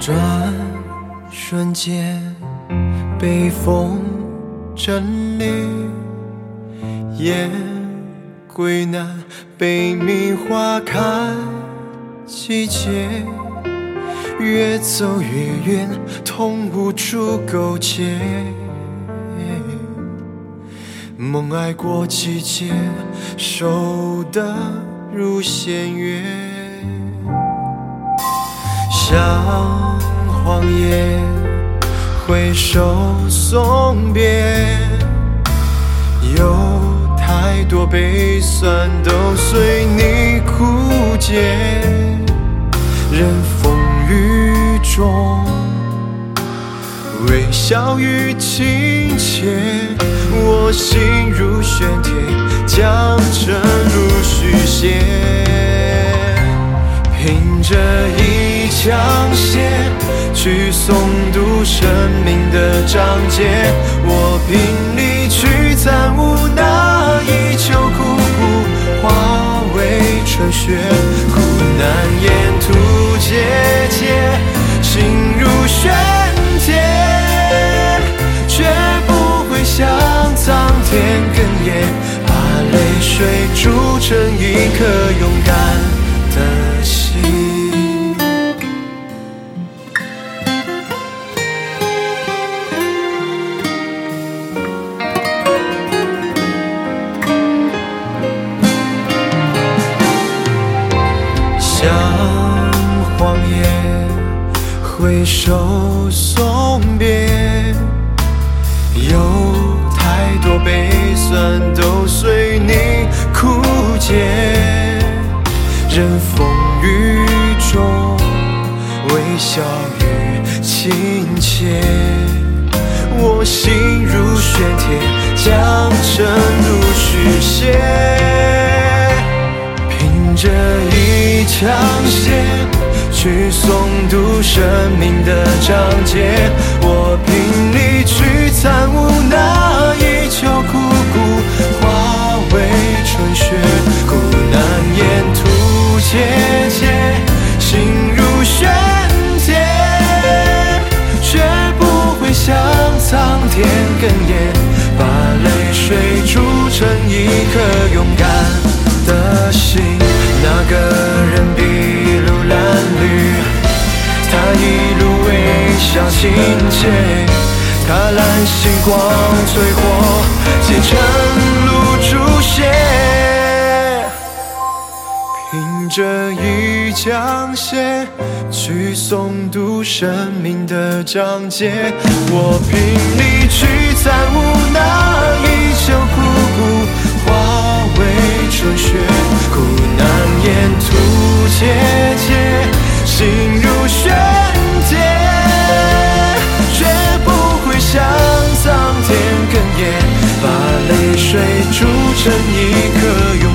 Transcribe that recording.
转瞬间，北风阵列，夜归南，北冥花开季节，越走越远，痛无处苟且。梦爱过季节，守得如弦月，荒野，挥手送别，有太多悲酸都随你枯竭，任风雨中。微笑与亲切，我心如玄铁，将真如续写。凭着一腔血，去诵读生命的章节。我拼力去参悟那一秋枯骨，化为春雪，苦难沿途像荒野，挥手送别，有太。多悲酸都随你枯竭，任风雨中微笑与亲切。我心如一腔血，去诵读生命的章节。我凭力去参悟那一。秋枯骨化为春雪，苦难沿途节节，心如悬铁，绝不会向苍天哽咽，把泪水铸成一颗勇敢的心。那个亲切。踏蓝星光淬火，结成路朱血。凭着一腔血，去诵读生命的章节。我凭力去参悟那一秋这一刻永